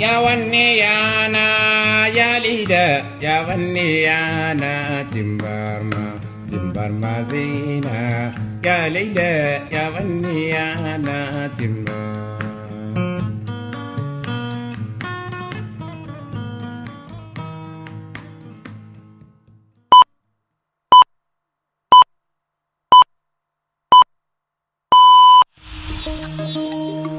يا وني أنا يا ليدا يا وني أنا تمبر ما تمبر ما زينا. يا ليدا يا وني أنا تم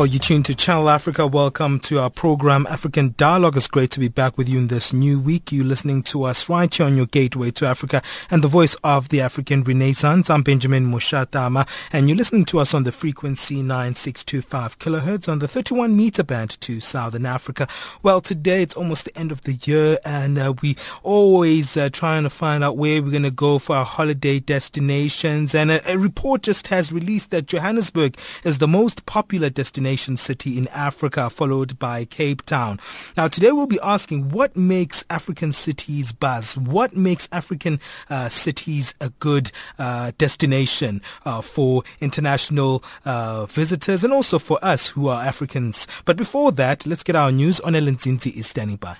Well, you tuned to Channel Africa. Welcome to our program, African Dialogue. It's great to be back with you in this new week. You're listening to us right here on your gateway to Africa and the voice of the African Renaissance. I'm Benjamin Mushatama, and you're listening to us on the frequency 9625 kilohertz on the 31 meter band to Southern Africa. Well, today it's almost the end of the year, and uh, we always uh, trying to find out where we're going to go for our holiday destinations. And a, a report just has released that Johannesburg is the most popular destination city in Africa, followed by Cape Town. Now, today we'll be asking what makes African cities buzz? What makes African uh, cities a good uh, destination uh, for international uh, visitors and also for us who are Africans? But before that, let's get our news. On Ellen is standing by.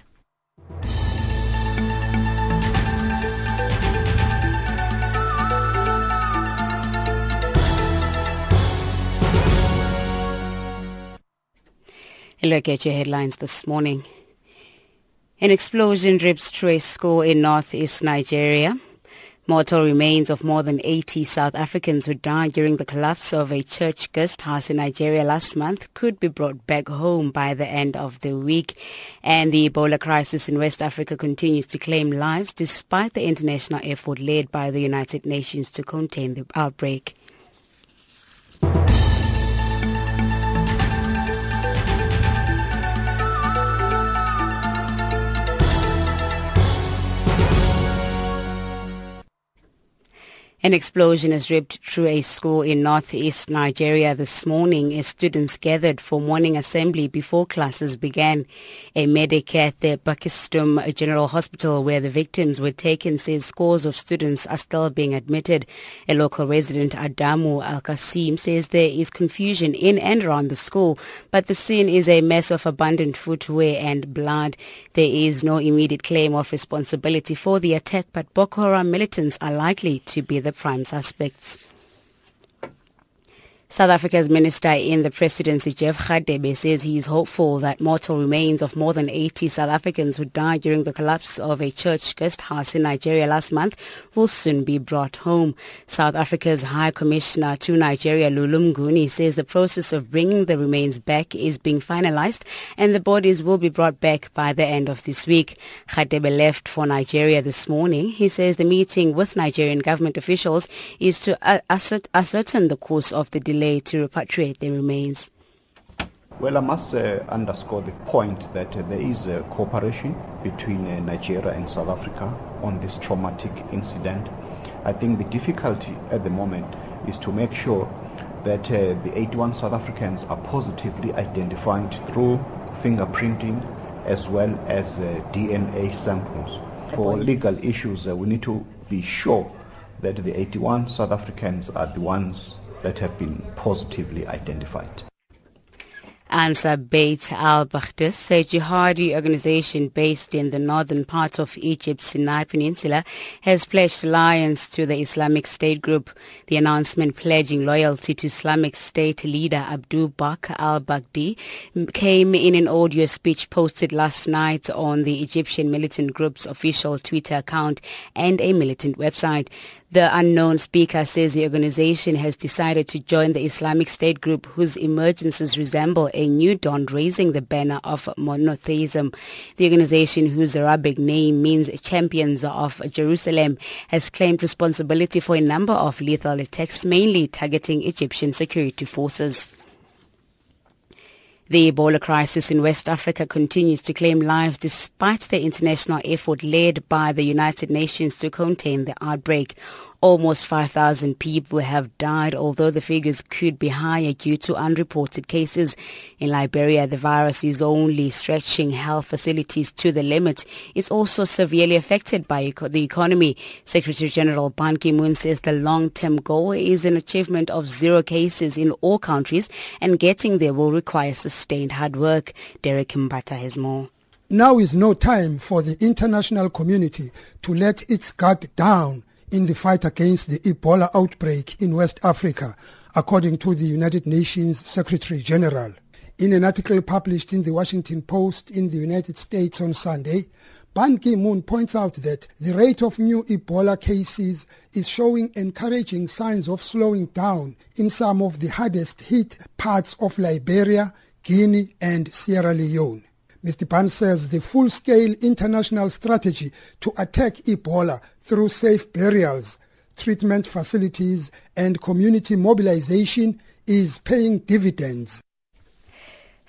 A look at your headlines this morning. An explosion rips through a school in northeast Nigeria. Mortal remains of more than 80 South Africans who died during the collapse of a church guest house in Nigeria last month could be brought back home by the end of the week. And the Ebola crisis in West Africa continues to claim lives despite the international effort led by the United Nations to contain the outbreak. An explosion has ripped through a school in northeast Nigeria this morning as students gathered for morning assembly before classes began. A medic at the Potiskum General Hospital where the victims were taken says scores of students are still being admitted. A local resident, Adamu Al-Qasim, says there is confusion in and around the school, but the scene is a mess of abundant footwear and blood. There is no immediate claim of responsibility for the attack, but Boko Haram militants are likely to be the prime suspects. South Africa's minister in the presidency, Jeff Radebe, says he is hopeful that mortal remains of more than 80 South Africans who died during the collapse of a church guest house in Nigeria last month will soon be brought home. South Africa's High Commissioner to Nigeria, Lulu Mnguni, says the process of bringing the remains back is being finalized and the bodies will be brought back by the end of this week. Radebe left for Nigeria this morning. He says the meeting with Nigerian government officials is to ascertain the course of the delay delay to repatriate the remains? Well, I must uh, underscore the point that uh, there is a cooperation between uh, Nigeria and South Africa on this traumatic incident. I think the difficulty at the moment is to make sure that uh, the 81 South Africans are positively identified through fingerprinting as well as uh, DNA samples. For legal issues, we need to be sure that the 81 South Africans are the ones that have been positively identified. Ansar Beit al-Maqdis, a jihadi organization based in the northern part of Egypt's Sinai Peninsula, has pledged alliance to the Islamic State group. The announcement pledging loyalty to Islamic State leader Abu Bakr al-Baghdadi came in an audio speech posted last night on the Egyptian militant group's official Twitter account and a militant website. The unknown speaker says the organization has decided to join the Islamic State group whose emergences resemble a new dawn raising the banner of monotheism. The organization whose Arabic name means champions of Jerusalem has claimed responsibility for a number of lethal attacks mainly targeting Egyptian security forces. The Ebola crisis in West Africa continues to claim lives despite the international effort led by the United Nations to contain the outbreak. Almost 5,000 people have died, although the figures could be higher due to unreported cases. In Liberia, the virus is only stretching health facilities to the limit. It's also severely affected by the economy. Secretary General Ban Ki-moon says the long-term goal is an achievement of zero cases in all countries, and getting there will require sustained hard work. Derek Mbata has more. Now is no time for the international community to let its guard down in the fight against the Ebola outbreak in West Africa, according to the United Nations Secretary General. In an article published in the Washington Post in the United States on Sunday, Ban Ki-moon points out that the rate of new Ebola cases is showing encouraging signs of slowing down in some of the hardest hit parts of Liberia, Guinea and Sierra Leone. Mr. Ban says the full-scale international strategy to attack Ebola through safe burials, treatment facilities and community mobilization is paying dividends.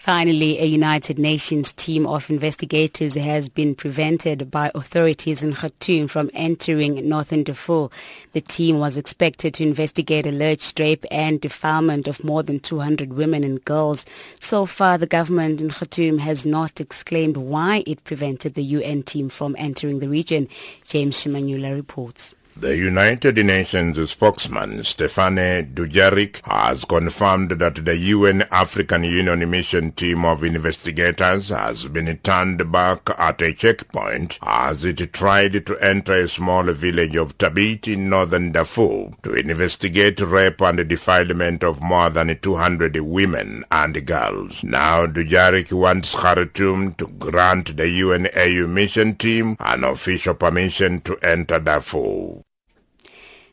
Finally, a United Nations team of investigators has been prevented by authorities in Khartoum from entering northern Darfur. The team was expected to investigate alleged rape and defilement of more than 200 women and girls. So far, the government in Khartoum has not exclaimed why it prevented the UN team from entering the region. James Shimanyula reports. The United Nations spokesman Stéphane Dujarric has confirmed that the UN African Union mission team of investigators has been turned back at a checkpoint as it tried to enter a small village of Tabit in northern Darfur to investigate rape and defilement of more than 200 women and girls. Now Dujarric wants Khartoum to grant the UNAU mission team an official permission to enter Darfur.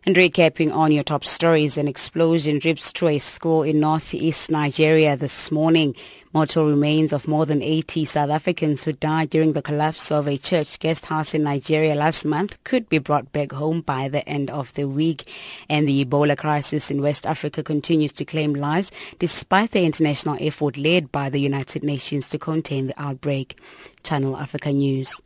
And recapping on your top stories, an explosion rips through a school in northeast Nigeria this morning. Mortal remains of more than 80 South Africans who died during the collapse of a church guest house in Nigeria last month could be brought back home by the end of the week. And the Ebola crisis in West Africa continues to claim lives despite the international effort led by the United Nations to contain the outbreak. Channel Africa News.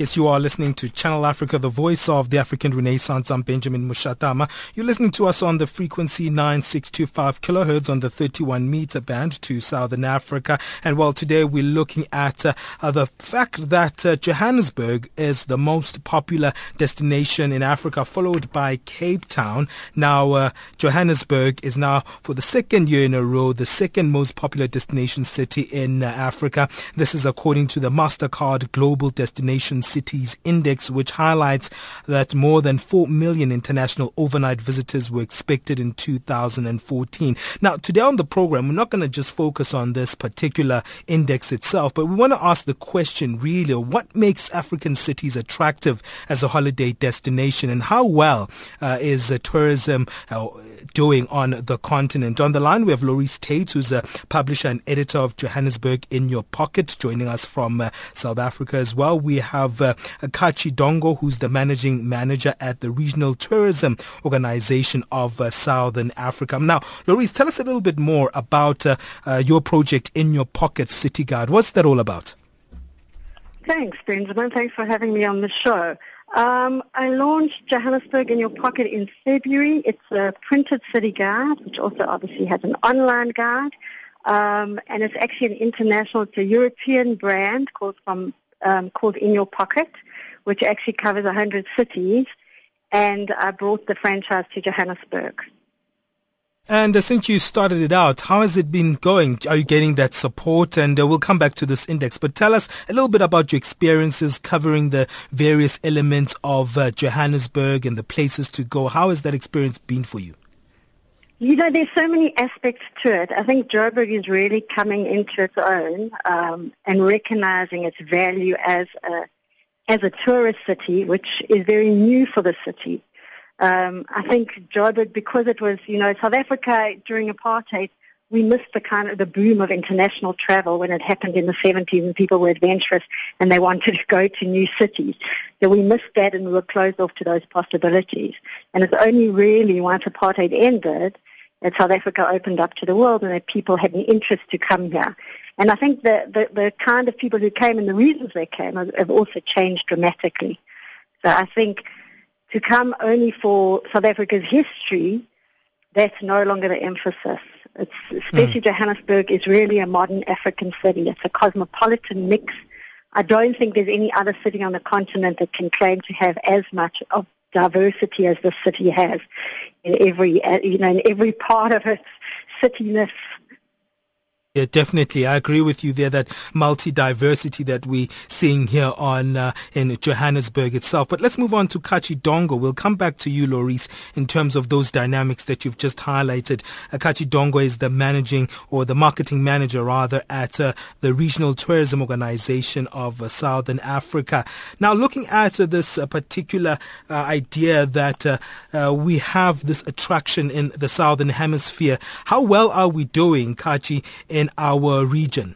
Yes, you are listening to Channel Africa, the voice of the African Renaissance. I'm Benjamin Mushatama. You're listening to us on the frequency 9625 kilohertz on the 31 meter band to Southern Africa. And well, today we're looking at uh, uh, the fact that uh, Johannesburg is the most popular destination in Africa, followed by Cape Town. Now, uh, Johannesburg is now for the second year in a row the second most popular destination city in uh, Africa. This is according to the MasterCard Global Destination Cities Index, which highlights that more than 4 million international overnight visitors were expected in 2014. Now, today on the program, we're not going to just focus on this particular index itself, but we want to ask the question really what makes African cities attractive as a holiday destination and how well uh, is uh, tourism uh, doing on the continent? On the line, we have Laurice Taitz, who's a publisher and editor of Johannesburg in Your Pocket, joining us from uh, South Africa as well. We have uh, Kachi Dongo, who's the managing manager at the Regional Tourism Organization of uh, Southern Africa. Now, Laurice, tell us a little bit more about uh, uh, your project in your pocket, City Guide. What's that all about? Thanks, Benjamin. Thanks for having me on the show. Um, I launched Johannesburg in Your Pocket in February. It's a printed city guide, which also obviously has an online guide. Um, and it's actually an international, it's a European brand called from um, called In Your Pocket, which actually covers 100 cities. And I brought the franchise to Johannesburg. And uh, since you started it out, how has it been going? Are you getting that support? And uh, we'll come back to this index. But tell us a little bit about your experiences covering the various elements of uh, Johannesburg and the places to go. How has that experience been for you? You know, there's so many aspects to it. I think Joburg is really coming into its own um, and recognizing its value as a as a tourist city, which is very new for the city. Um, I think Joburg, because it was, you know, South Africa during apartheid, we missed the kind of the boom of international travel when it happened in the 70s and people were adventurous and they wanted to go to new cities. So we missed that and we were closed off to those possibilities. And it's only really once apartheid ended that South Africa opened up to the world and that people had an interest to come here. And I think the, the, the kind of people who came and the reasons they came have, have also changed dramatically. So I think to come only for South Africa's history, that's no longer the emphasis. It's, especially mm. Johannesburg is really a modern African city. It's a cosmopolitan mix. I don't think there's any other city on the continent that can claim to have as much of diversity as the city has in every, uh, you know, in every part of its cityness. Yeah, definitely. I agree with you there that multi-diversity that we're seeing here on uh, in Johannesburg itself. But let's move on to Kachi Dongo. We'll come back to you, Laurice, in terms of those dynamics that you've just highlighted. Uh, Kachi Dongo is the managing or the marketing manager rather at uh, the Regional Tourism Organization of uh, Southern Africa. Now, looking at uh, this uh, particular idea that we have this attraction in the Southern Hemisphere, how well are we doing, Kachi, in our region?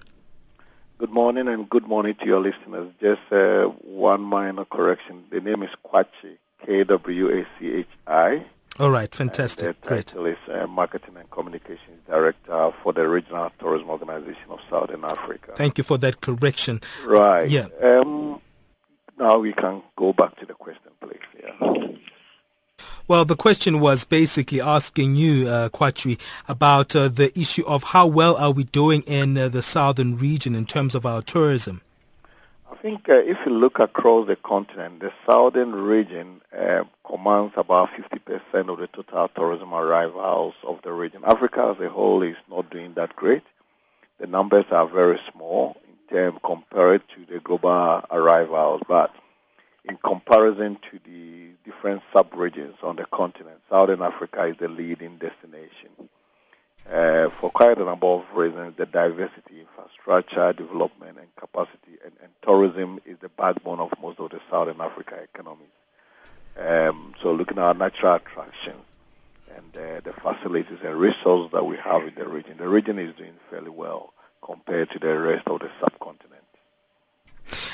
Good morning and good morning to your listeners. Just uh, one minor correction. The name is Kwachi, K-W-A-C-H-I. All right, fantastic. And Great. is uh, Marketing and Communications Director for the Regional Tourism Organization of Southern Africa. Thank you for that correction. Right. Yeah. Um, now we can go back to the question, please. Yeah. Well, the question was basically asking you, uh, about uh, the issue of how well are we doing in uh, the southern region in terms of our tourism. I think uh, if you look across the continent, the southern region uh, commands about 50% of the total tourism arrivals of the region. Africa as a whole is not doing that great. The numbers are very small in terms compared to the global arrivals, but in comparison to the different sub-regions on the continent, Southern Africa is the leading destination. Uh, for quite a number of reasons, the diversity, infrastructure, development, and capacity, and, and, tourism is the backbone of most of the Southern Africa economies. Um, so looking at our natural attractions and uh, the facilities and resources that we have in the region, the region is doing fairly well compared to the rest of the subcontinent.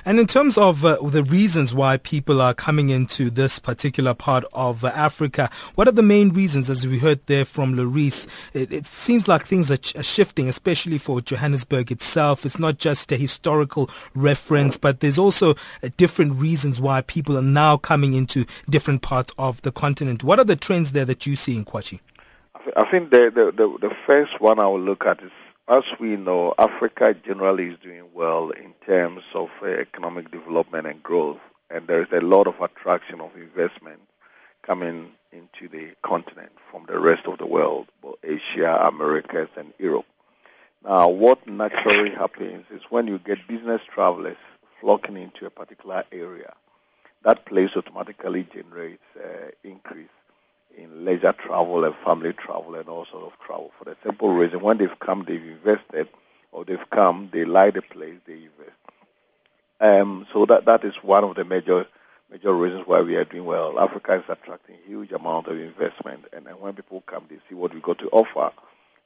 And in terms of uh, the reasons why people are coming into this particular part of uh, Africa, what are the main reasons, as we heard there from Laurice? It, it seems like things are, ch- are, shifting, especially for Johannesburg itself. It's not just a historical reference, but there's also uh, different reasons why people are now coming into different parts of the continent. What are the trends there that you see in Kwachi? I think the, the, the, the first one I will look at is as we know, Africa generally is doing well in terms of uh, economic development and growth, and there is a lot of attraction of investment coming into the continent from the rest of the world, both Asia, Americas, and Europe. Now, what naturally happens is when you get business travelers flocking into a particular area, that place automatically generates uh, increase in leisure travel and family travel and all sort of travel for the simple reason when they've come, they've invested, or they've come, they like the place, they invest. Um, so that that is one of the major major reasons why we are doing well. Africa is attracting huge amount of investment, and, when people come, they see what we got to offer.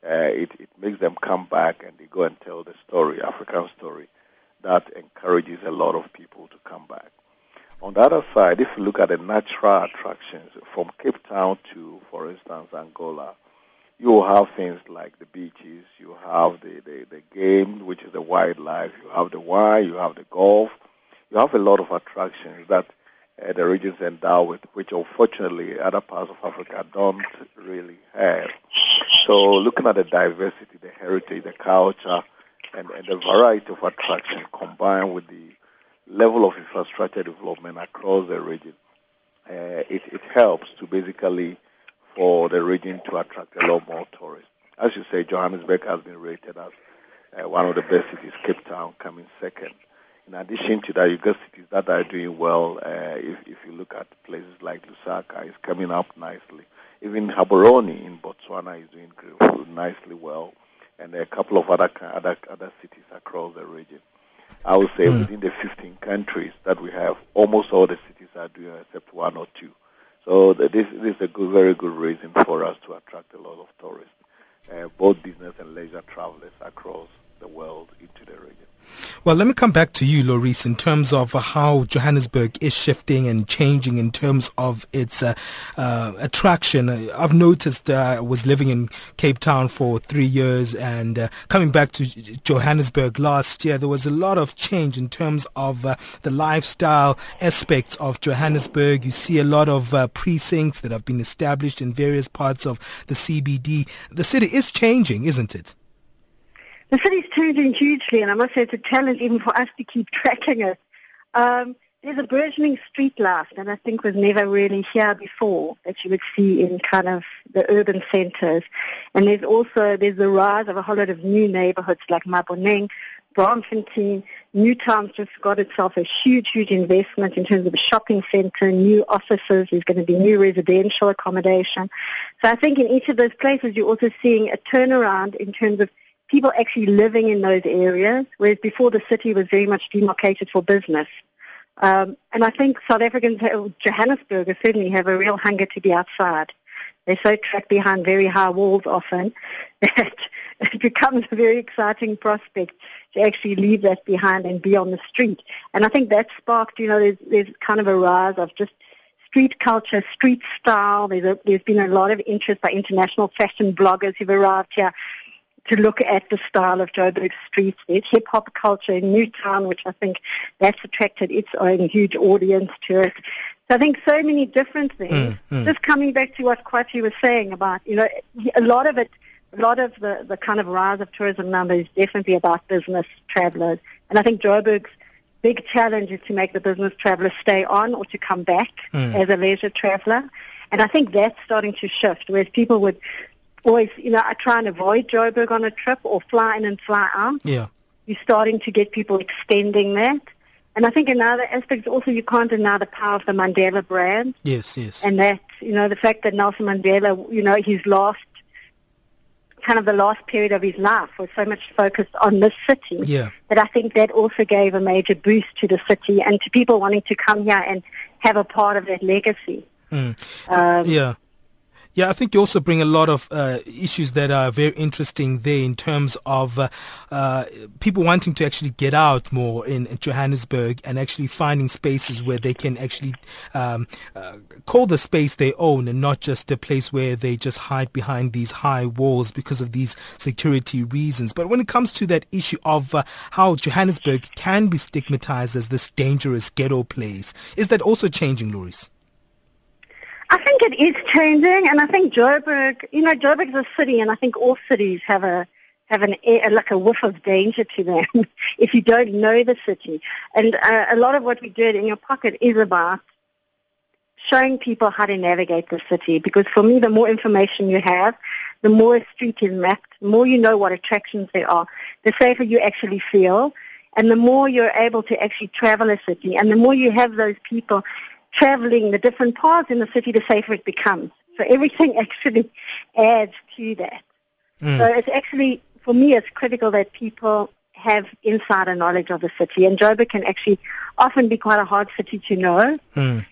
Uh, it, it makes them come back and they go and tell the story, African story, that encourages a lot of people to come back. On the other side, if you look at the natural attractions from Cape Town to, for instance, Angola, you will have things like the beaches, you have the, the, the game, which is the wildlife, you have the wine, you have the golf, you have a lot of attractions that uh, the regions endowed with, which unfortunately other parts of Africa don't really have. So looking at the diversity, the heritage, the culture, and, and the variety of attraction combined with the level of infrastructure development across the region, uh, it, it helps to basically for the region to attract a lot more tourists. As you say, Johannesburg has been rated as uh, one of the best cities, Cape Town coming second. In addition to that, you got cities that are doing well. Uh, if, if you look at places like Lusaka, it's coming up nicely. Even Gaborone in Botswana is doing nicely well, and a couple of other other other cities across the region. I would say mm. within the 15 countries that we have, almost all the cities are doing except one or two. So this, this is a good, very good reason for us to attract a lot of tourists, uh, both business and leisure travelers across the world into the region. Well, let me come back to you, Laurice, in terms of how Johannesburg is shifting and changing in terms of its uh, uh, attraction. I've noticed uh, I was living in Cape Town for three years and uh, coming back to Johannesburg last year, there was a lot of change in terms of uh, the lifestyle aspects of Johannesburg. You see a lot of uh, precincts that have been established in various parts of the CBD. The city is changing, isn't it? The city's changing hugely, and I must say it's a challenge even for us to keep tracking it. Um, there's a burgeoning street life that I think was never really here before that you would see in kind of the urban centres. And there's also, there's the rise of a whole lot of new neighbourhoods like Maboneng, Braamfontein, Newtown's just got itself a huge, huge investment in terms of a shopping centre, new offices, there's going to be new residential accommodation. So I think in each of those places you're also seeing a turnaround in terms of people actually living in those areas, whereas before the city was very much demarcated for business. Um, and I think South Africans, Johannesburgers certainly have a real hunger to be outside. They're so trapped behind very high walls often that it becomes a very exciting prospect to actually leave that behind and be on the street. And I think that sparked, you know, there's, there's kind of a rise of just street culture, street style. There's, a, there's been a lot of interest by international fashion bloggers who've arrived here to look at the style of Joburg streets. There's hip hop culture in Newtown, which I think that's attracted its own huge audience to it. So I think so many different things. Mm, mm. Just coming back to what Kwachi was saying about, you know, a lot of it, a lot of the, the kind of rise of tourism numbers is definitely about business travelers. And I think Joburg's big challenge is to make the business traveler stay on or to come back mm. as a leisure traveler. And I think that's starting to shift, whereas people would always, you know, I try and avoid Joburg on a trip or fly in and fly out. Yeah. You're starting to get people extending that. And I think another aspect is also you can't deny the power of the Mandela brand. Yes, yes. And that, you know, the fact that Nelson Mandela, you know, his last, kind of the last period of his life was so much focused on this city. Yeah. That I think that also gave a major boost to the city and to people wanting to come here and have a part of that legacy. Mm. Um, yeah. Yeah, I think you also bring a lot of uh, issues that are very interesting there in terms of uh, uh, people wanting to actually get out more in, Johannesburg and actually finding spaces where they can actually um, uh, call the space their own and not just a place where they just hide behind these high walls because of these security reasons. But when it comes to that issue of uh, how Johannesburg can be stigmatized as this dangerous ghetto place, is that also changing, Laurice? I think it is changing, and I think Joburg, you know, Joburg is a city, and I think all cities have a have an like a whiff of danger to them if you don't know the city. And uh, a lot of what we did in your pocket is about showing people how to navigate the city. Because for me, the more information you have, the more a street is mapped, the more you know what attractions there are, the safer you actually feel, and the more you're able to actually travel a city, and the more you have those people traveling the different paths in the city, the safer it becomes. So everything actually adds to that. Mm. So it's actually, for me, it's critical that people have insider knowledge of the city. And Joburg can actually often be quite a hard city to know. Mm.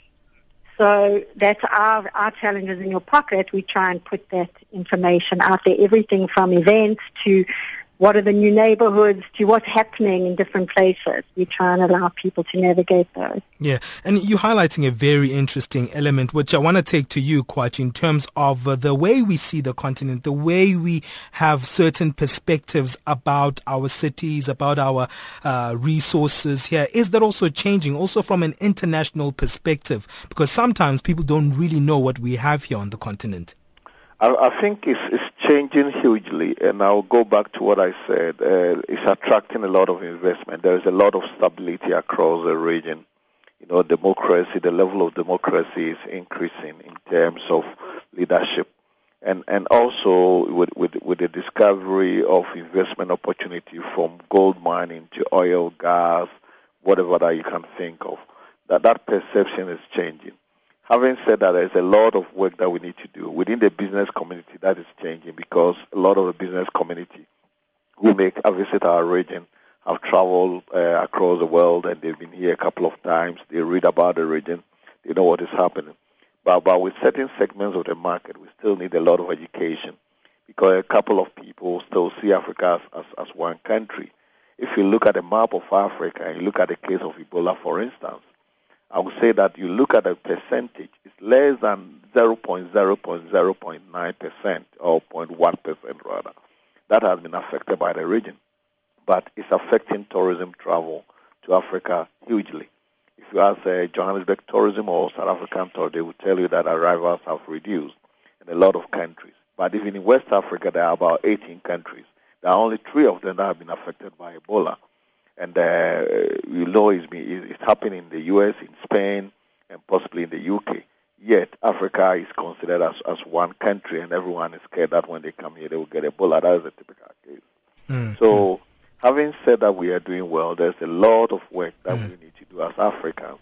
So that's our, our challenges in your pocket. We try and put that information out there, everything from events to what are the new neighborhoods to what's happening in different places. We try and allow people to navigate those. Yeah, and you're highlighting a very interesting element, which I want to take to you, Kwachi in terms of uh, the way we see the continent, the way we have certain perspectives about our cities, about our uh, resources here. Is that also changing, also from an international perspective? Because sometimes people don't really know what we have here on the continent. I, I think it's, it's changing hugely, and I'll go back to what I said. Uh, it's attracting a lot of investment. There is a lot of stability across the region. You know, democracy, the level of democracy is increasing in terms of leadership. And, and also with, with, with the discovery of investment opportunity from gold mining to oil, gas, whatever that you can think of, that, that perception is changing. Having said that, there's a lot of work that we need to do within the business community that is changing because a lot of the business community who make a visit our region have traveled uh, across the world and they've been here a couple of times. They read about the region. They know what is happening. But, but with certain segments of the market, we still need a lot of education because a couple of people still see Africa as, as, as one country. If you look at the map of Africa and you look at the case of Ebola, for instance, I would say that you look at the percentage, it's less than 0.0.0.9% or 0.1% rather. That has been affected by the region. But it's affecting tourism travel to Africa hugely. If you ask uh, Johannesburg tourism or South African tourism, they will tell you that arrivals have reduced in a lot of countries. But even in West Africa, there are about 18 countries. There are only three of them that have been affected by Ebola and uh, you know it's, it's happening in the U.S., in Spain, and possibly in the UK. Yet Africa is considered as, as one country, and everyone is scared that when they come here they will get Ebola. That is a typical case. Mm. So, having said that, we are doing well. There's a lot of work that mm. we need to do as Africans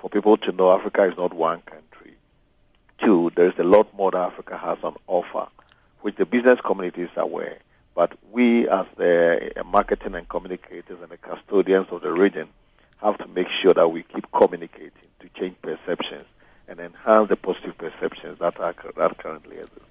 for people to know Africa is not one country. Two, there's a lot more that Africa has on offer, which the business community is aware. But we, as the marketing and communicators and the custodians of the region, have to make sure that we keep communicating to change perceptions and enhance the positive perceptions that are that currently exist.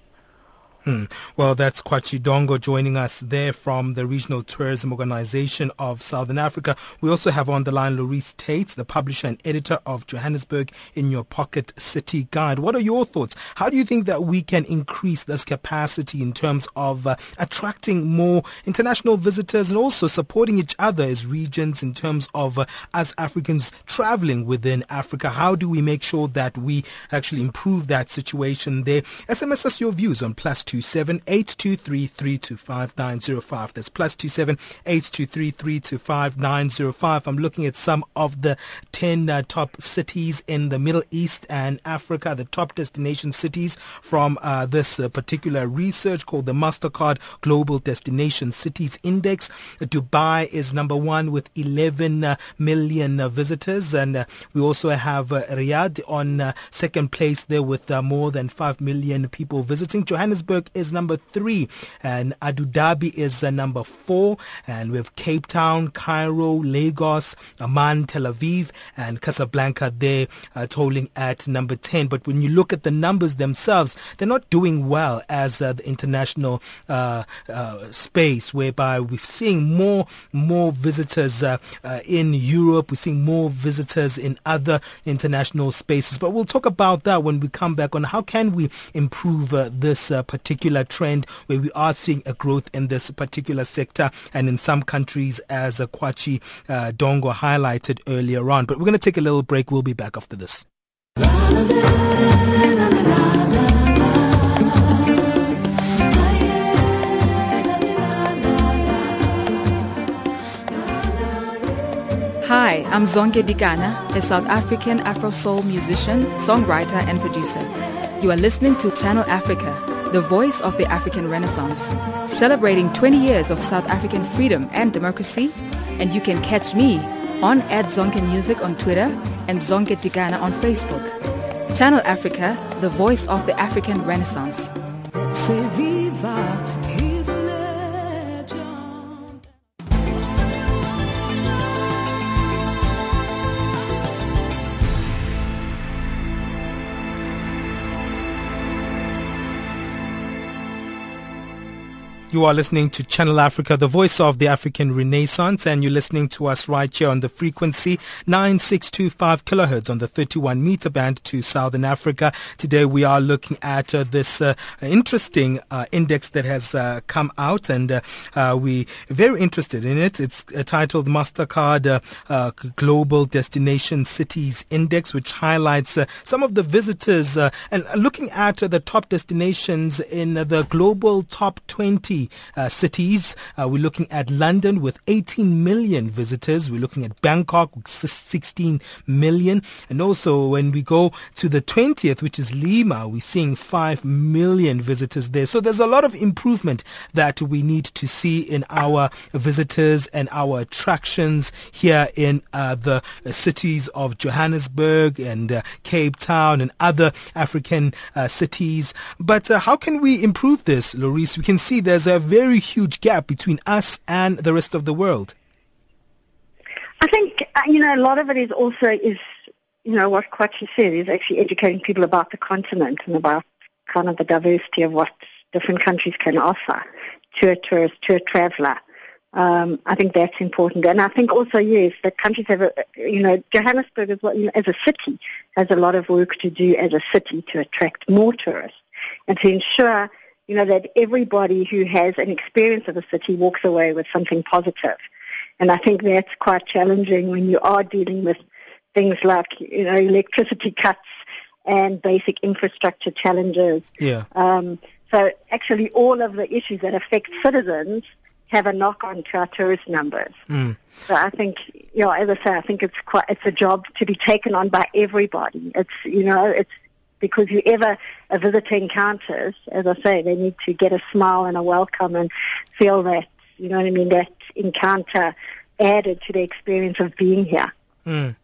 Hmm. Well, that's Kwachi Dongo joining us there from the Regional Tourism Organization of Southern Africa. We also have on the line Laurice Taitz, the publisher and editor of Johannesburg in Your Pocket City Guide. What are your thoughts? How do you think that we can increase this capacity in terms of uh, attracting more international visitors and also supporting each other as regions in terms of uh, us Africans traveling within Africa? How do we make sure that we actually improve that situation there? SMS us your views on plus two seven eight two three three two five nine zero five. That's plus two seven eight two three three two five nine zero five. I'm looking at some of the ten uh, top cities in the Middle East and Africa, the top destination cities from uh, this uh, particular research called the Mastercard Global Destination Cities Index. Dubai is number one with 11 uh, million uh, visitors, and uh, we also have Riyadh on second place there with more than five million people visiting. Johannesburg is number three, and Abu Dhabi is uh, number four, and we have Cape Town, Cairo, Lagos, Amman, Tel Aviv, and Casablanca there uh, tolling at number 10. But when you look at the numbers themselves, they're not doing well as uh, the international uh, uh, space, whereby we're seeing more more visitors uh, in Europe, we're seeing more visitors in other international spaces. But we'll talk about that when we come back on how can we improve this particular trend where we are seeing a growth in this particular sector and in some countries as Kwachi uh, Dongo highlighted earlier on. But we're going to take a little break. We'll be back after this. Hi, I'm Zonke Dikana, a South African Afro soul musician, songwriter, and producer. You are listening to Channel Africa, the voice of the African Renaissance, celebrating 20 years of South African freedom and democracy. And you can catch me on at Zonke Music on Twitter and Zonke Dikana on Facebook. Channel Africa, the voice of the African Renaissance. You are listening to Channel Africa, the voice of the African Renaissance, and you're listening to us right here on the frequency 9625 kilohertz on the 31 meter band to Southern Africa. Today we are looking at uh, this uh, interesting uh, index that has uh, come out, and uh, uh, we very interested in it. It's titled Mastercard Global Destination Cities Index, which highlights some of the visitors and looking at the top destinations in the global top 20 uh, cities. Uh, we're looking at London with 18 million visitors. We're looking at Bangkok with 16 million. And also when we go to the 20th, which is Lima, we're seeing 5 million visitors there. So there's a lot of improvement that we need to see in our visitors and our attractions here in uh, the cities of Johannesburg and uh, Cape Town and other African uh, cities. But uh, how can we improve this, Laurice? We can see there's a very huge gap between us and the rest of the world. I think uh, you know a lot of it is also is you know what Kwachi said is actually educating people about the continent and about kind of the diversity of what different countries can offer to a tourist, to a traveller. Um, I think that's important, and I think also yes, that countries have a you know Johannesburg as well you know, as a city has a lot of work to do as a city to attract more tourists and to ensure you know, that everybody who has an experience of a city walks away with something positive. And I think that's quite challenging when you are dealing with things like, you know, electricity cuts and basic infrastructure challenges. Yeah. Um, so actually all of the issues that affect citizens have a knock-on to our tourist numbers. Mm. So I think, you know, as I say, I think it's quite, it's a job to be taken on by everybody. It's, you know, it's because whoever a visitor encounters, as I say, they need to get a smile and a welcome and feel that, you know what I mean, that encounter added to the experience of being here. Mm.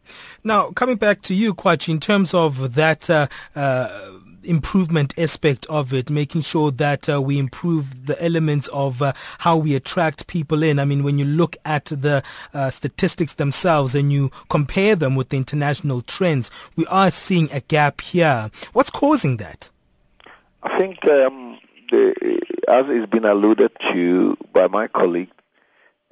Now, coming back to you, Kwachi, in terms of that uh, uh, improvement aspect of it, making sure that uh, we improve the elements of uh, how we attract people in. I mean, when you look at the uh, statistics themselves and you compare them with the international trends, we are seeing a gap here. What's causing that? I think, um, the, as has been alluded to by my colleague,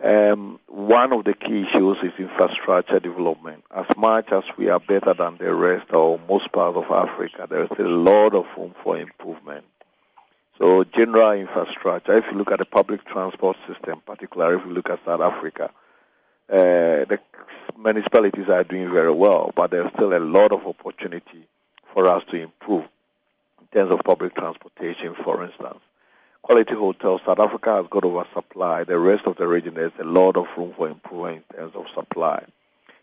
um, one of the key issues is infrastructure development. As much as we are better than the rest or most parts of Africa, there is a lot of room for improvement. So general infrastructure, if you look at the public transport system, particularly if you look at South Africa, uh, the municipalities are doing very well, but there's still a lot of opportunity for us to improve in terms of public transportation, for instance quality hotels. South Africa has got oversupply. The rest of the region, there's a lot of room for improvement in terms of supply.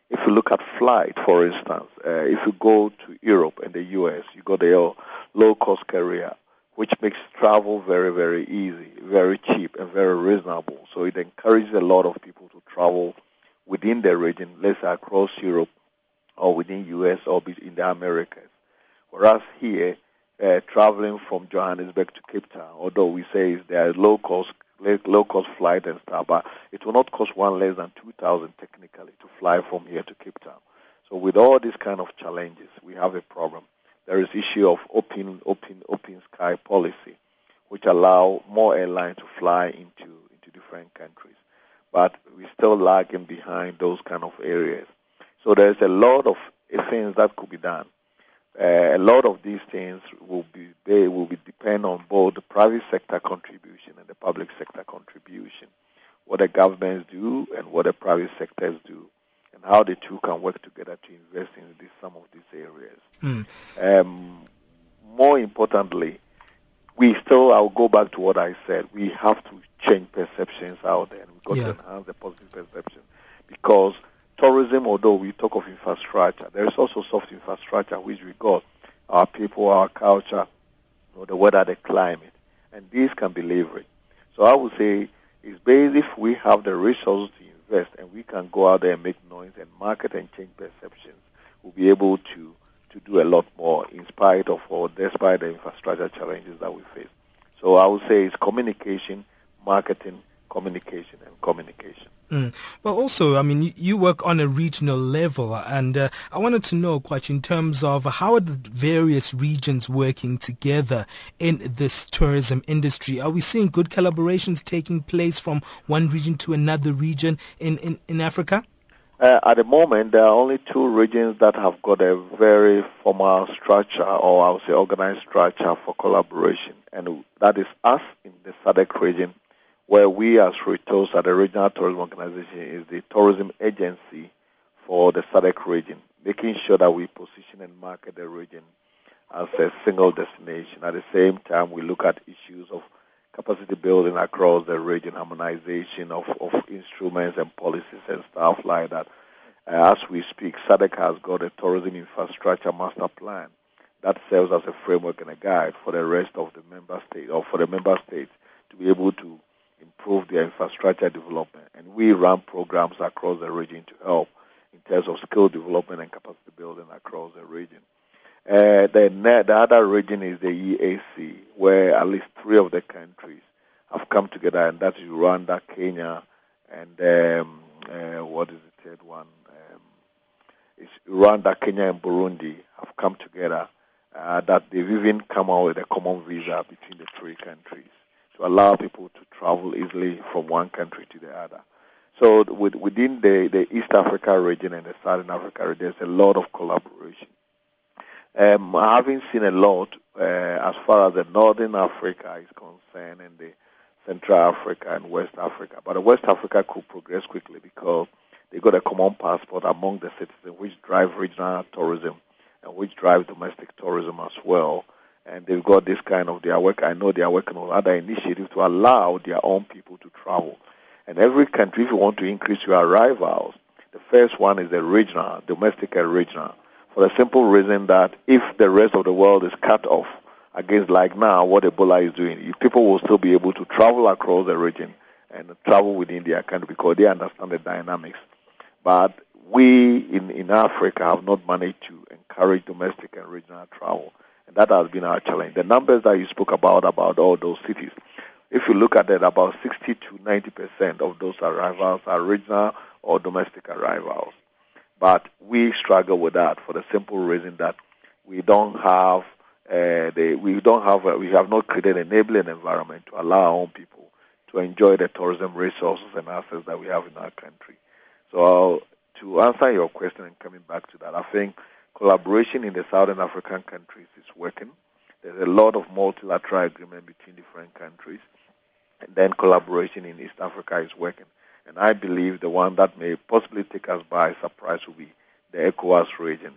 If you look at flight, for instance, uh, if you go to Europe and the U.S., you go the low-cost carrier, which makes travel very, very easy, very cheap, and very reasonable. So it encourages a lot of people to travel within the region, let's say across Europe or within U.S. or in the Americas. Whereas here, uh, traveling from Johannesburg to Cape Town, although we say there are low cost low cost flight and stuff, but it will not cost one less than two thousand technically to fly from here to Cape Town. So with all these kind of challenges, we have a problem. There is issue of open, open, open sky policy, which allow more airlines to fly into, into different countries. But we're still lagging behind those kind of areas. So there's a lot of things that could be done. Uh, a lot of these things will be they will be depend on both the private sector contribution and the public sector contribution. What the governments do and what the private sectors do, and how the two can work together to invest in this, some of these areas. Mm. Um, more importantly, we still, I'll go back to what I said, we have to change perceptions out there, and we've got Yeah. to enhance the positive perception. Because tourism, although we talk of infrastructure, there is also soft infrastructure which we got, our people, our culture, you know, the weather, the climate, and these can be leveraged. So I would say it's based if we have the resources to invest and we can go out there and make noise and market and change perceptions, we'll be able to to do a lot more in spite of or despite the infrastructure challenges that we face. So I would say it's communication, marketing, communication, and communication. Mm. Well, also, I mean, you, work on a regional level, and uh, I wanted to know, quite in terms of how are the various regions working together in this tourism industry? Are we seeing good collaborations taking place from one region to another region in, in, in Africa? Uh, at the moment, there are only two regions that have got a very formal structure, or I would say organized structure for collaboration, and that is us in the SADC region, where we as RETOSA the Regional Tourism Organization is the tourism agency for the SADC region, making sure that we position and market the region as a single destination. At the same time, we look at issues of capacity building across the region, harmonization of, of instruments and policies and stuff like that. Uh, as we speak, SADC has got a tourism infrastructure master plan that serves as a framework and a guide for the rest of the member states or for the member states to be able to improve their infrastructure development. And we run programs across the region to help in terms of skill development and capacity building across the region. Uh, the, the other region is the EAC, where at least three of the countries have come together, and that's Rwanda, Kenya, and um, uh, what is the third one? Um, it's Rwanda, Kenya, and Burundi have come together. Uh, that they've even come out with a common visa between the three countries to allow people to travel easily from one country to the other. So with, within the, the East Africa region and the Southern Africa region, there's a lot of collaboration. Um, having seen a lot uh, as far as the Northern Africa is concerned and the Central Africa and West Africa. But the West Africa could progress quickly because they got a common passport among the citizens which drive regional tourism and which drive domestic tourism as well. And they've got this kind of their work. I know they are working on other initiatives to allow their own people to travel. And every country, if you want to increase your arrivals, the first one is the regional, domestic and regional, for the simple reason that if the rest of the world is cut off against like now what Ebola is doing, people will still be able to travel across the region and travel within their country because they understand the dynamics. But we in, in Africa have not managed to encourage domestic and regional travel. And that has been our challenge. The numbers that you spoke about, about all those cities, if you look at it, about 60 to 90% of those arrivals are regional or domestic arrivals. But we struggle with that for the simple reason that we don't have uh, the, we don't have a, we have not created an enabling environment to allow our own people to enjoy the tourism resources and assets that we have in our country. So to answer your question and coming back to that, I think collaboration in the Southern African countries is working. There's a lot of multilateral agreement between different countries, and then collaboration in East Africa is working. And I believe the one that may possibly take us by surprise will be the ECOWAS region,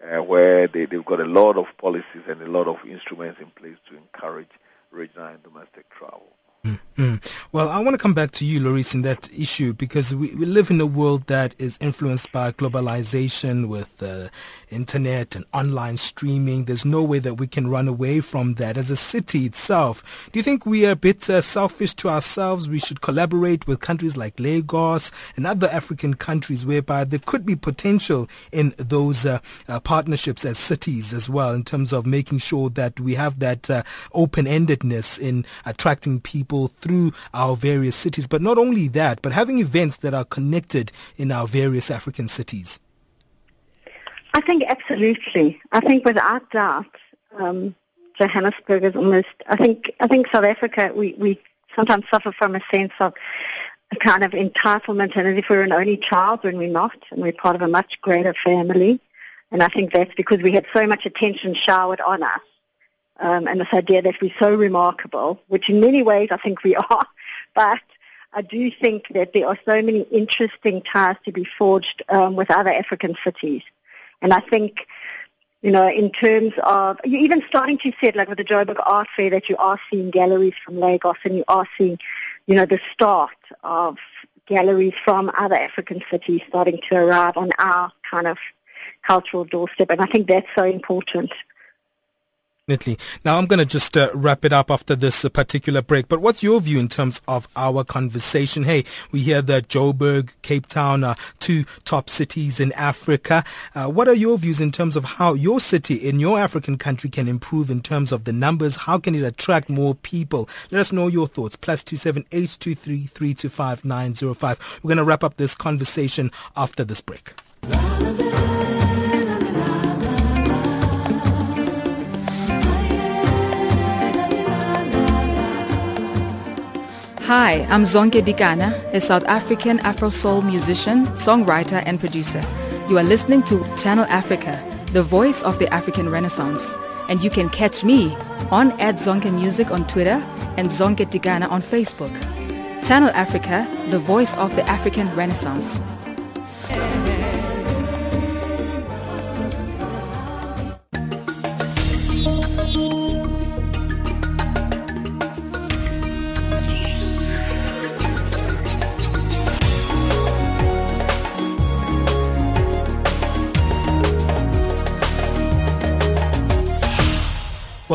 uh, where they, they've got a lot of policies and a lot of instruments in place to encourage regional and domestic travel. Mm. Well, I want to come back to you, Laurice, in that issue because we, we live in a world that is influenced by globalization with uh, internet and online streaming. There's no way that we can run away from that. As a city itself, do you think we are a bit uh, selfish to ourselves? We should collaborate with countries like Lagos and other African countries whereby there could be potential in those uh, uh partnerships as cities as well in terms of making sure that we have that uh, open-endedness in attracting people through our various cities. But not only that, but having events that are connected in our various African cities. I think absolutely. I think without doubt, um, Johannesburg is almost. I think. I think South Africa. We we sometimes suffer from a sense of a kind of entitlement, and as if we're an only child when we're not, and we're part of a much greater family. And I think that's because we had so much attention showered on us. Um, and this idea that we're so remarkable, which in many ways I think we are, but I do think that there are so many interesting ties to be forged um, with other African cities. And I think, you know, in terms of, you're even starting to see it like with the Joburg Art Fair that you are seeing galleries from Lagos and you are seeing, you know, the start of galleries from other African cities starting to arrive on our kind of cultural doorstep. And I think that's so important. Definitely. Now I'm going to just uh, wrap it up after this uh, particular break. But what's your view in terms of our conversation? Hey, we hear that Joburg, Cape Town are two top cities in Africa. Uh, what are your views in terms of how your city in your African country can improve in terms of the numbers? How can it attract more people? Let us know your thoughts. Plus two seven eight two three three two five nine zero five. We're going to wrap up this conversation after this break. Hi, I'm Zonke Dikana, a South African Afro Soul musician, songwriter, and producer. You are listening to Channel Africa, the voice of the African Renaissance. And you can catch me on at Zonke Music on Twitter and Zonke Dikana on Facebook. Channel Africa, the voice of the African Renaissance.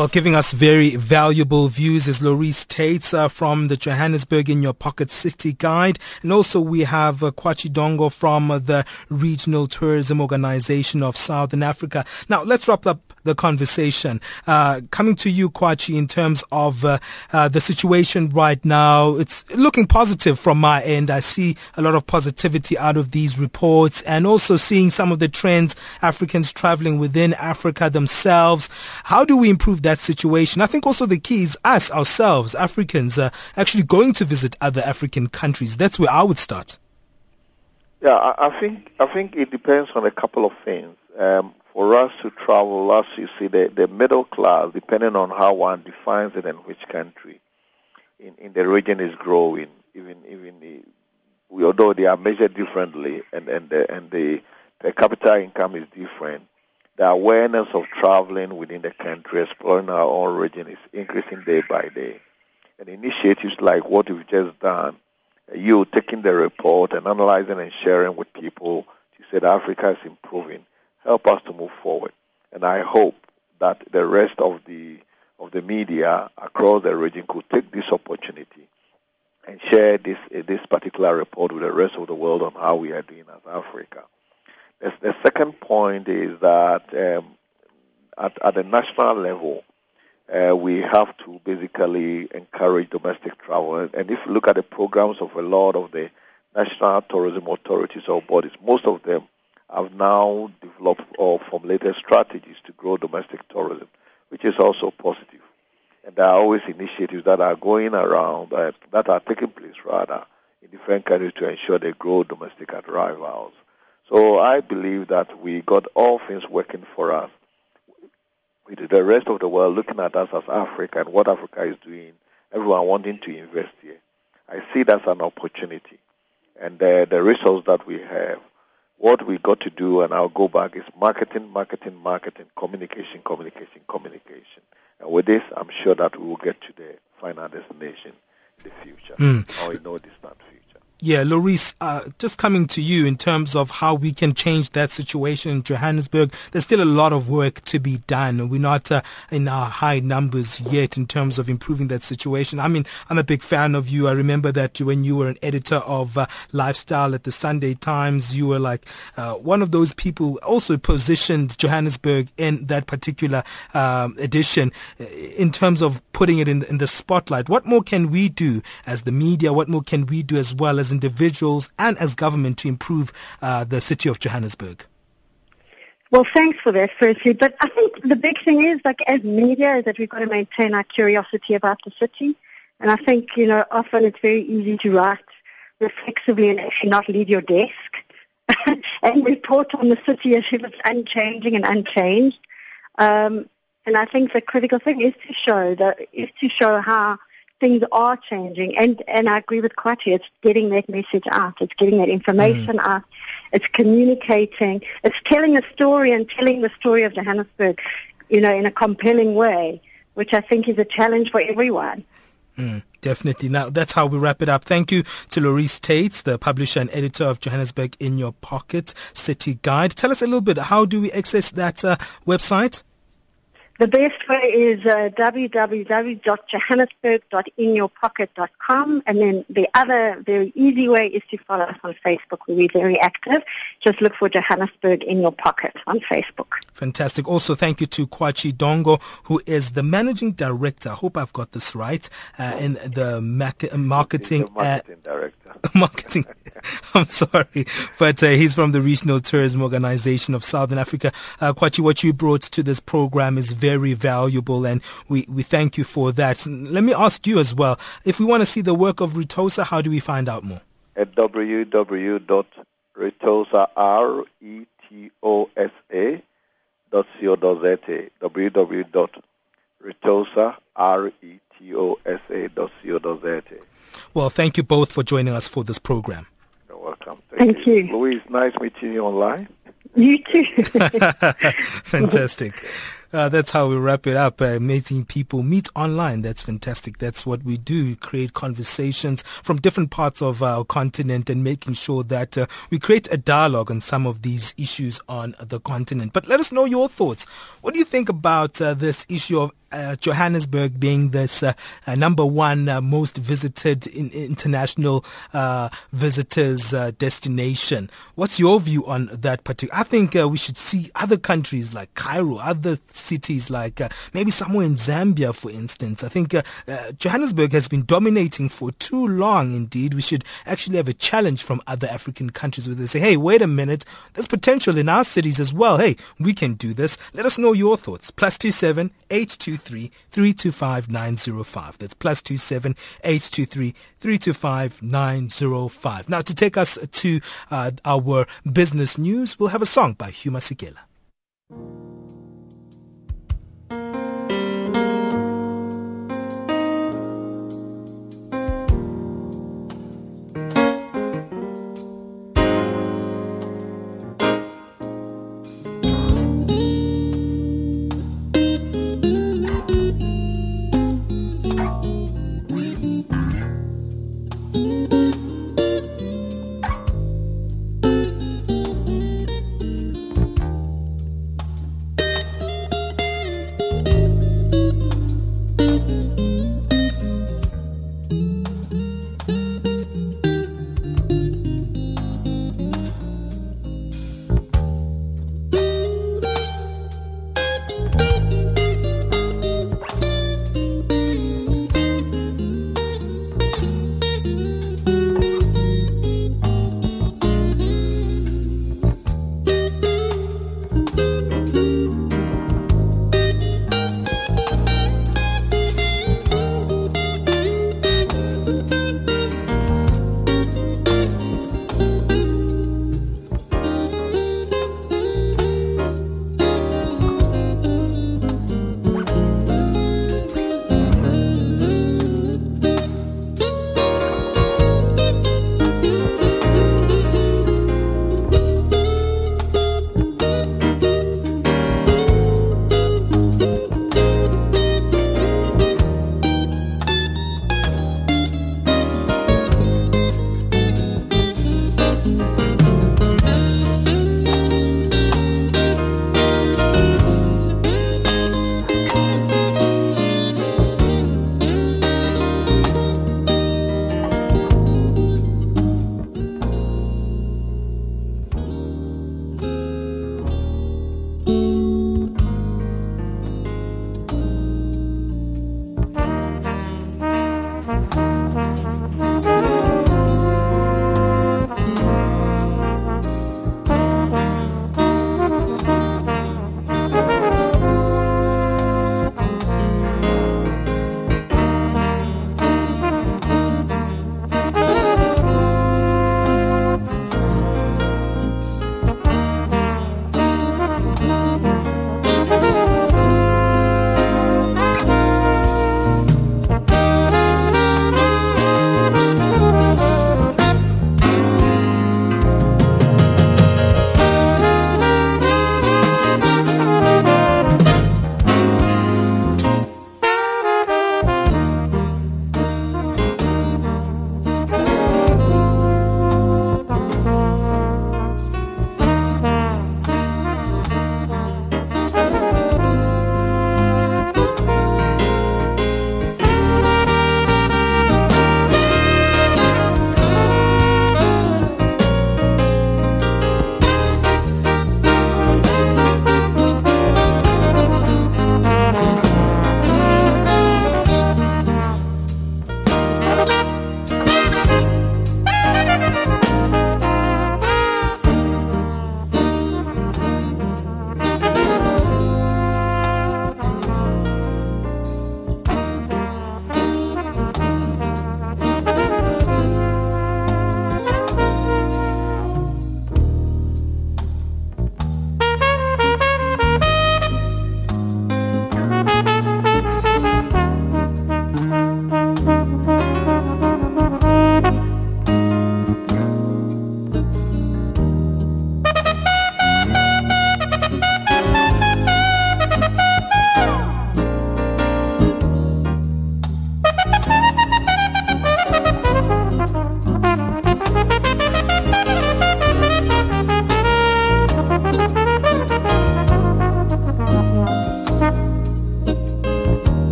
Well, giving us very valuable views is Laurice Taitz uh, from the Johannesburg in Your Pocket City Guide. And also we have uh, Kwachi Dongo from uh, the Regional Tourism Organization of Southern Africa. Now, let's wrap up the conversation. Uh, coming to you, Kwachi, in terms of uh, uh, the situation right now, it's looking positive from my end. I see a lot of positivity out of these reports and also seeing some of the trends Africans traveling within Africa themselves. How do we improve that situation? I think also the key is us ourselves, Africans, uh, actually going to visit other African countries. That's where I would start. Yeah, I, I think I think it depends on a couple of things. Um, for us to travel, as you see, the, the middle class, depending on how one defines it and which country in, in the region is growing, even even the, although they are measured differently and, and, the, and the per capita income is different, the awareness of traveling within the country, exploring our own region is increasing day by day. And initiatives like what we've just done, you taking the report and analyzing and sharing with people to say that Africa is improving help us to move forward. And I hope that the rest of the of the media across the region could take this opportunity and share this uh, this particular report with the rest of the world on how we are doing as Africa. The, the second point is that um, at, at the national level, uh, we have to basically encourage domestic travel. And if you look at the programs of a lot of the national tourism authorities or bodies, most of them have now developed or formulated strategies to grow domestic tourism, which is also positive. And there are always initiatives that are going around, uh, that are taking place rather, in different countries to ensure they grow domestic arrivals. So I believe that we got all things working for us. With the rest of the world looking at us as Africa and what Africa is doing, everyone wanting to invest here. I see that as an opportunity. And uh, the resource that we have what we got to do, and I'll go back, is marketing, marketing, marketing, communication, communication, communication. And with this, I'm sure that we will get to the final destination in the future, mm. or in no distant future. Yeah, Laurice, uh, just coming to you in terms of how we can change that situation in Johannesburg. There's still a lot of work to be done. We're not uh, in our high numbers yet in terms of improving that situation. I mean, I'm a big fan of you. I remember that when you were an editor of uh, lifestyle at the Sunday Times, you were like uh, one of those people also positioned Johannesburg in that particular um, edition in terms of putting it in, in the spotlight. What more can we do as the media? What more can we do as well as individuals and as government to improve uh, the city of Johannesburg? Well, thanks for that, firstly. But I think the big thing is, like, as media, is that we've got to maintain our curiosity about the city. And I think, you know, often it's very easy to write reflexively and actually not leave your desk and report on the city as if it's unchanging and unchanged. Um, and I think the critical thing is to show that is to show how things are changing. And and I agree with Kwachi. It's getting that message out. It's getting that information mm. out. It's communicating. It's telling a story and telling the story of Johannesburg, you know, in a compelling way, which I think is a challenge for everyone. Mm, definitely. Now, that's how we wrap it up. Thank you to Laurice Taitz, the publisher and editor of Johannesburg in Your Pocket City Guide. Tell us a little bit, how do we access that uh, website? The best way is uh, www.johannesburg.inyourpocket.com and then the other very easy way is to follow us on Facebook. We're very active. Just look for Johannesburg in your pocket on Facebook. Fantastic. Also, thank you to Kwachi Dongo, who is the managing director. I hope I've got this right, uh, in the mac- marketing, the marketing director. marketing. I'm sorry, but uh, he's from the Regional Tourism Organization of Southern Africa. Uh, Kwachi, what you brought to this program is very valuable, and we, we thank you for that. Let me ask you as well. If we want to see the work of Retosa, how do we find out more? At www.retosa, R-E-T-O-S-A, dot co.za, www.retosa, R-E-T-O-S-A, dot co.za. Well, thank you both for joining us for this program. You're welcome. Thank, thank you. you. Louise, nice meeting you online. You too. Fantastic. Uh, that's how we wrap it up. Uh, meeting people meet online. That's fantastic. That's what we do. Create conversations from different parts of our continent and making sure that uh, we create a dialogue on some of these issues on the continent. But let us know your thoughts. What do you think about uh, this issue of uh, Johannesburg being this uh, uh, number one uh, most visited in, international uh, visitors uh, destination. What's your view on that particular? I think we should see other countries like Cairo, other cities like maybe somewhere in Zambia, for instance. I think Johannesburg has been dominating for too long. Indeed, we should actually have a challenge from other African countries where they say, "Hey, wait a minute, there's potential in our cities as well. Hey, we can do this." Let us know your thoughts. Plus two seven eight two 323 905. That's plus 27 823 325 905. Now, to take us to uh, our business news, we'll have a song by Hugh Masekela.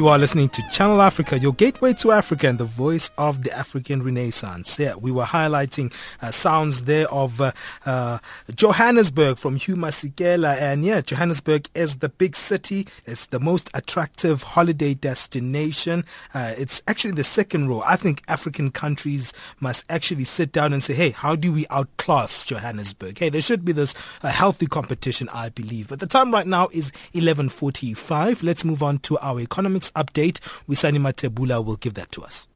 You are listening to Channel Africa, your gateway to Africa and the voice of the African Renaissance. Yeah, we were highlighting sounds there of uh, uh, Johannesburg from Hugh Masekela. And yeah, Johannesburg is the big city. It's the most attractive holiday destination. Uh, it's actually the second row. I think African countries must actually sit down and say, hey, how do we outclass Johannesburg? Hey, there should be this uh, healthy competition, I believe. But the time right now is 11.45. Let's move on to our economics update. Wisani Matebula will give that to us.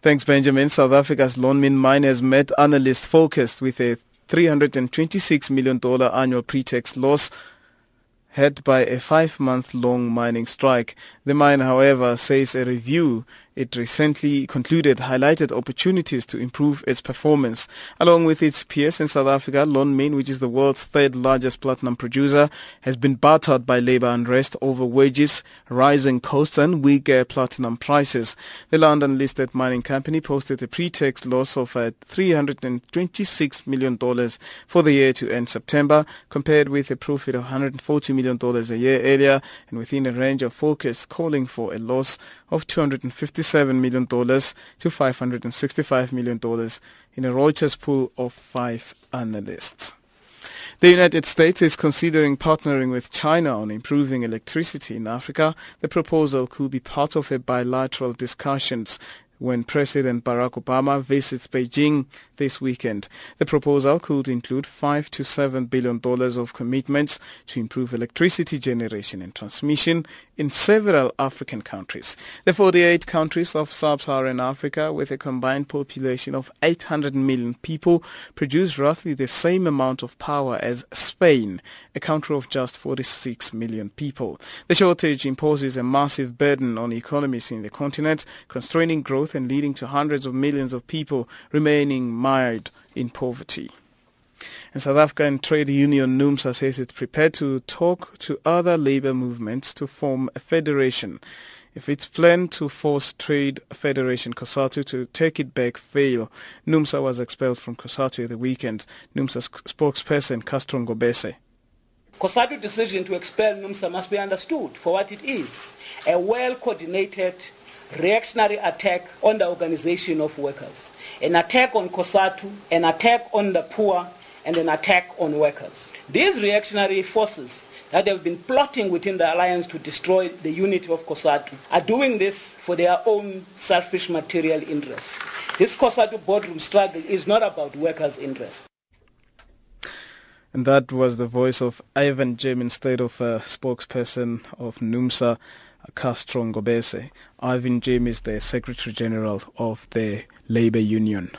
Thanks, Benjamin. South Africa's Lonmin miners met analysts focused with a $326 million annual pre-tax loss hit by a five-month-long mining strike. The mine, however, says a review it recently concluded highlighted opportunities to improve its performance. Along with its peers in South Africa, Lonmin, which is the world's third largest platinum producer, has been battered by labor unrest over wages, rising costs and weaker platinum prices. The London-listed mining company posted a pre-tax loss of uh, $326 million for the year to end September, compared with a profit of $140 million a year earlier and within a range of forecasts calling for a loss of $257 million to $565 million in a Reuters pool of five analysts. The United States is considering partnering with China on improving electricity in Africa. The proposal could be part of a bilateral discussions when President Barack Obama visits Beijing this weekend. The proposal could include 5 to 7 billion dollars of commitments to improve electricity generation and transmission in several African countries. The 48 countries of sub-Saharan Africa with a combined population of 800 million people produce roughly the same amount of power as Spain, a country of just 46 million people. The shortage imposes a massive burden on economies in the continent, constraining growth and leading to hundreds of millions of people remaining mired in poverty. And South African trade union NUMSA says it's prepared to talk to other labor movements to form a federation. If its plan to force Trade Federation COSATU to take it back fail, NUMSA was expelled from COSATU the weekend. NUMSA spokesperson Castro Ngobese. COSATU decision to expel NUMSA must be understood for what it is, a well-coordinated reactionary attack on the organization of workers, an attack on COSATU, an attack on the poor, and an attack on workers. These reactionary forces that have been plotting within the alliance to destroy the unity of COSATU are doing this for their own selfish material interests. This COSATU boardroom struggle is not about workers' interests. And that was the voice of Irvin Jim instead of a spokesperson of NUMSA, Castro Ngobese. Irvin Jim is the Secretary General of the labor union.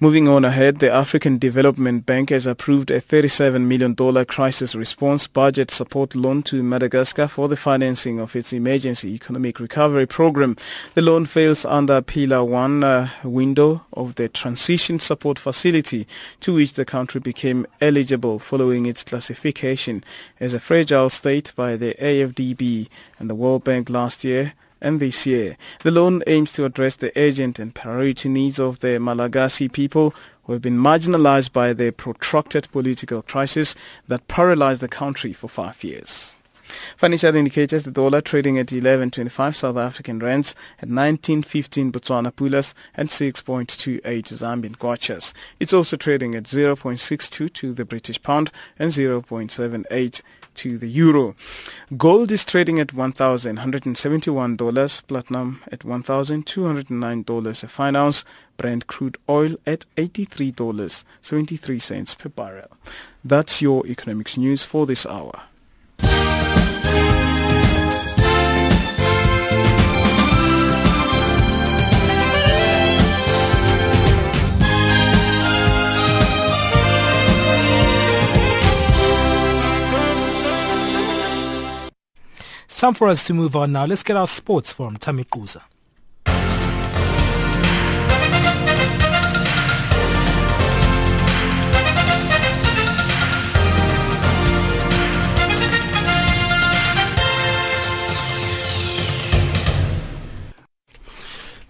Moving on ahead, the African Development Bank has approved a $37 million crisis response budget support loan to Madagascar for the financing of its emergency economic recovery program. The loan fails under Pillar 1 uh, window of the transition support facility to which the country became eligible following its classification as a fragile state by the AFDB and the World Bank last year and this year. The loan aims to address the urgent and priority needs of the Malagasy people who have been marginalized by the protracted political crisis that paralyzed the country for five years. Financial indicators, the dollar trading at 11.25 South African rands, at 19.15 Botswana pulas, and 6.28 Zambian kwachas. It's also trading at 0.62 to the British pound and 0.78 to the euro. Gold is trading at $1,171, platinum at $1,209 a fine ounce, Brent crude oil at $83.73 per barrel. That's your economics news for this hour. Time for us to move on now. Let's get our sports from Tammy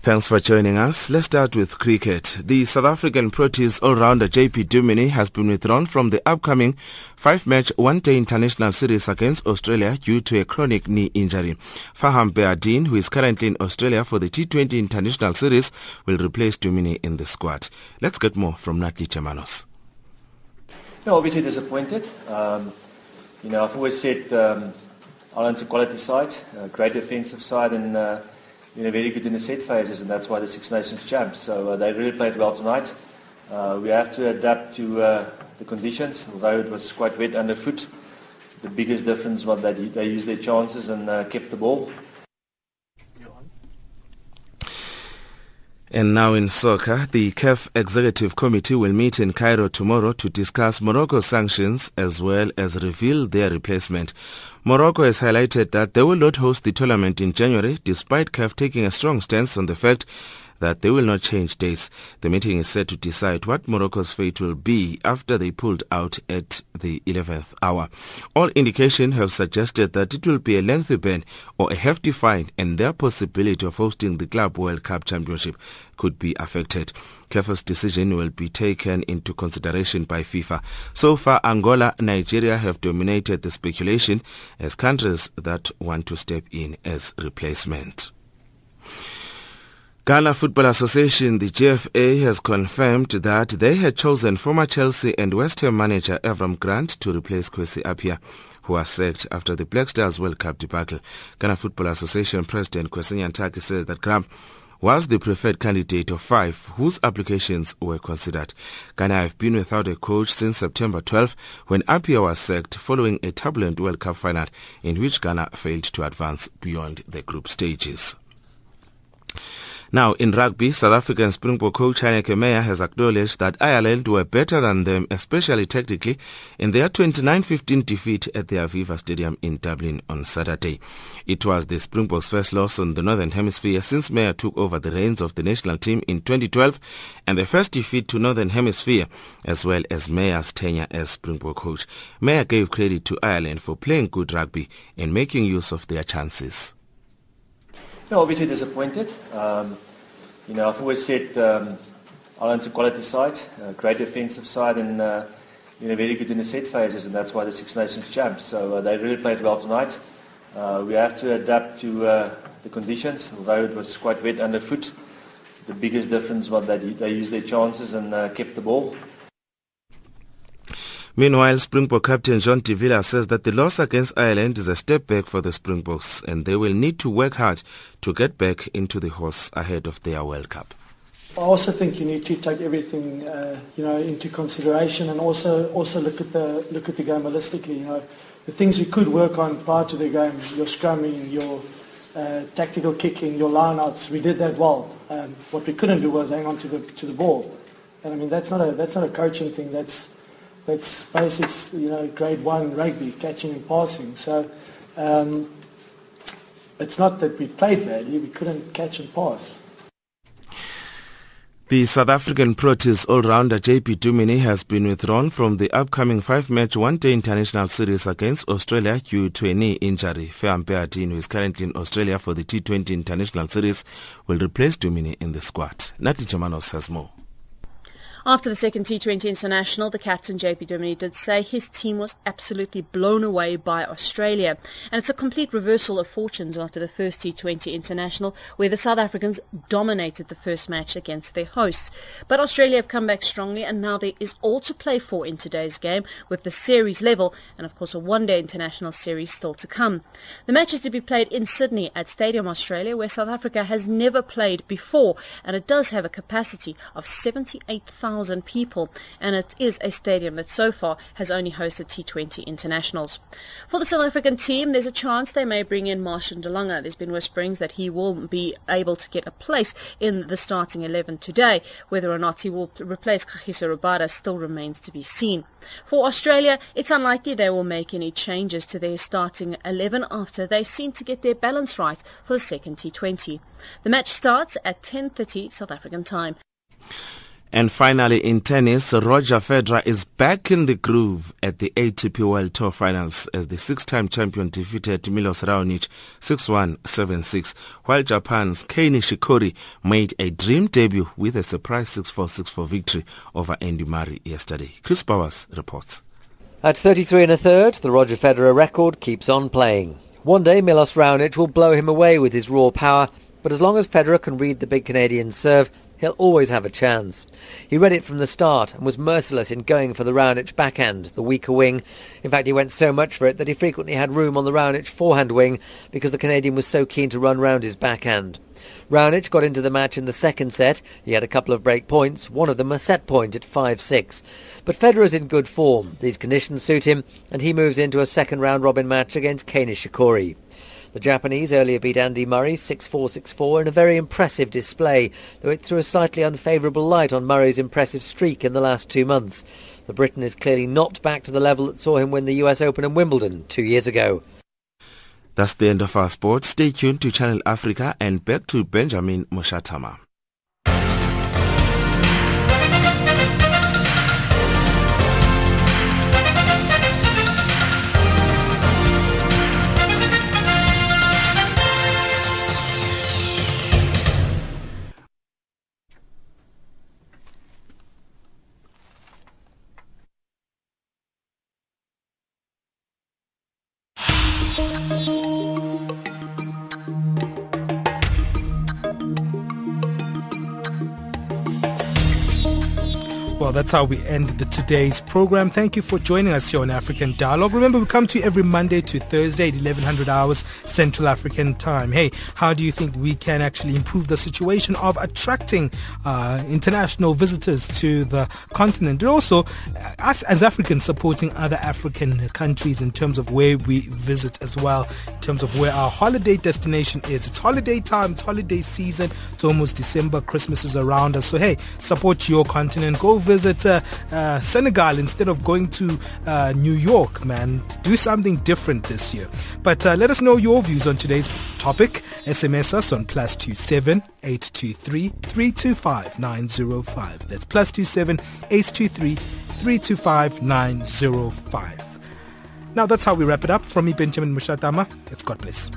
Thanks for joining us. Let's start with cricket. The South African Proteas all-rounder JP Duminy has been withdrawn from the upcoming five-match one-day international series against Australia due to a chronic knee injury. Farhaan Behardien, who is currently in Australia for the T20 international series, will replace Duminy in the squad. Let's get more from Natalie Chemanos. Yeah, obviously disappointed. Um, you know, I've always said um, Ireland's a quality side, a great defensive side, and uh, you know, very good in the set phases, and that's why the Six Nations champs. So uh, they really played well tonight. Uh, we have to adapt to uh, the conditions, although it was quite wet underfoot. The biggest difference was that they used their chances and uh, kept the ball. And now in soccer, the CAF Executive Committee will meet in Cairo tomorrow to discuss Morocco's sanctions as well as reveal their replacement. Morocco has highlighted that they will not host the tournament in January despite CAF taking a strong stance on the fact that they will not change dates. The meeting is set to decide what Morocco's fate will be after they pulled out at the 11th hour. All indications have suggested that it will be a lengthy ban or a hefty fine and their possibility of hosting the Club World Cup Championship could be affected. CAF's decision will be taken into consideration by FIFA. So far, Angola, Nigeria have dominated the speculation as countries that want to step in as replacement. Ghana Football Association, the GFA, has confirmed that they had chosen former Chelsea and West Ham manager Avram Grant to replace Kwesi Appiah, who was sacked after the Black Stars World Cup debacle. Ghana Football Association President Kwesi Nyantakyi says that Grant was the preferred candidate of five whose applications were considered. Ghana have been without a coach since September 12 when Appiah was sacked following a turbulent World Cup final in which Ghana failed to advance beyond the group stages. Now, in rugby, South African Springbok coach Heyneke Meyer has acknowledged that Ireland were better than them, especially tactically, in their 29-15 defeat at the Aviva Stadium in Dublin on Saturday. It was the Springboks' first loss on the Northern Hemisphere since Meyer took over the reins of the national team in 2012 and the first defeat to Northern Hemisphere, as well as Meyer's tenure as Springbok coach. Meyer gave credit to Ireland for playing good rugby and making use of their chances. Yeah, obviously disappointed. Um, you know, I've always said um, Ireland's a quality side, a great defensive side, and uh, you know, very good in the set phases, and that's why the Six Nations champs. So uh, they really played well tonight. Uh, we have to adapt to uh, the conditions, although it was quite wet underfoot. The biggest difference was that they used their chances and uh, kept the ball. Meanwhile, Springbok captain Jean de Villiers says that the loss against Ireland is a step back for the Springboks and they will need to work hard to get back into the horse ahead of their World Cup. I also think you need to take everything, uh, you know, into consideration and also also look at the look at the game holistically. You know, the things we could work on prior to the game, your scrumming, your uh, tactical kicking, your lineouts, we did that well. Um, what we couldn't do was hang on to the to the ball, and I mean that's not a that's not a coaching thing. That's that's basics, you know, grade one rugby, catching and passing. So um, it's not that we played badly, we couldn't catch and pass. The South African Proteas all-rounder JP Duminy has been withdrawn from the upcoming five-match one-day international series against Australia due to a knee injury. Behardien, who is currently in Australia for the T20 international series, will replace Duminy in the squad. Nati Chemanos has more. After the second T20 international, the captain JP Duminy did say his team was absolutely blown away by Australia. And it's a complete reversal of fortunes after the first T20 international where the South Africans dominated the first match against their hosts. But Australia have come back strongly and now there is all to play for in today's game with the series level and of course a one-day international series still to come. The match is to be played in Sydney at Stadium Australia where South Africa has never played before and it does have a capacity of 78,000 1,000 people, and it is a stadium that so far has only hosted T20 internationals. For the South African team, there's a chance they may bring in Marchant de Lange. There's been whisperings that he will be able to get a place in the starting 11 today. Whether or not he will replace Kagiso Rabada still remains to be seen. For Australia, it's unlikely they will make any changes to their starting 11 after they seem to get their balance right for the second T20. The match starts at 10.30 South African time. And finally, in tennis, Roger Federer is back in the groove at the ATP World Tour Finals as the six-time champion defeated Milos Raonic 6-1, 7-6, while Japan's Kei Nishikori made a dream debut with a surprise 6-4, 6-4 victory over Andy Murray yesterday. Chris Bowers reports. At 33 and a third, the Roger Federer record keeps on playing. One day, Milos Raonic will blow him away with his raw power, but as long as Federer can read the big Canadian serve, he'll always have a chance. He read it from the start and was merciless in going for the Raonic backhand, the weaker wing. In fact, he went so much for it that he frequently had room on the Raonic forehand wing because the Canadian was so keen to run round his backhand. Raonic got into the match in the second set. He had a couple of break points, one of them a set point at 5-6. But Federer's in good form. These conditions suit him, and he moves into a second round robin match against Kei Nishikori. The Japanese earlier beat Andy Murray 6-4-6-4 in a very impressive display, though it threw a slightly unfavourable light on Murray's impressive streak in the last two months. The Briton is clearly not back to the level that saw him win the US Open and Wimbledon two years ago. That's the end of our sport. Stay tuned to Channel Africa and back to Benjamin Mushatama. That's how we end the today's program. Thank you for joining us here on African Dialogue. Remember, we come to you every Monday to Thursday at 1100 hours Central African time. Hey, how do you think we can actually improve the situation of attracting uh, international visitors to the continent? And also, uh, us as Africans supporting other African countries in terms of where we visit as well, in terms of where our holiday destination is. It's holiday time, it's holiday season. It's almost December, Christmas is around us. So, hey, support your continent. Go visit uh, uh, Senegal instead of going to uh, New York, man. Do something different this year. But let us know your views on today's topic. SMS us on plus two seven eight two three three two five nine zero five. That's plus two seven eight two three three two five nine zero five. Now that's how we wrap it up. From me, Benjamin Mushatama. It's God bless.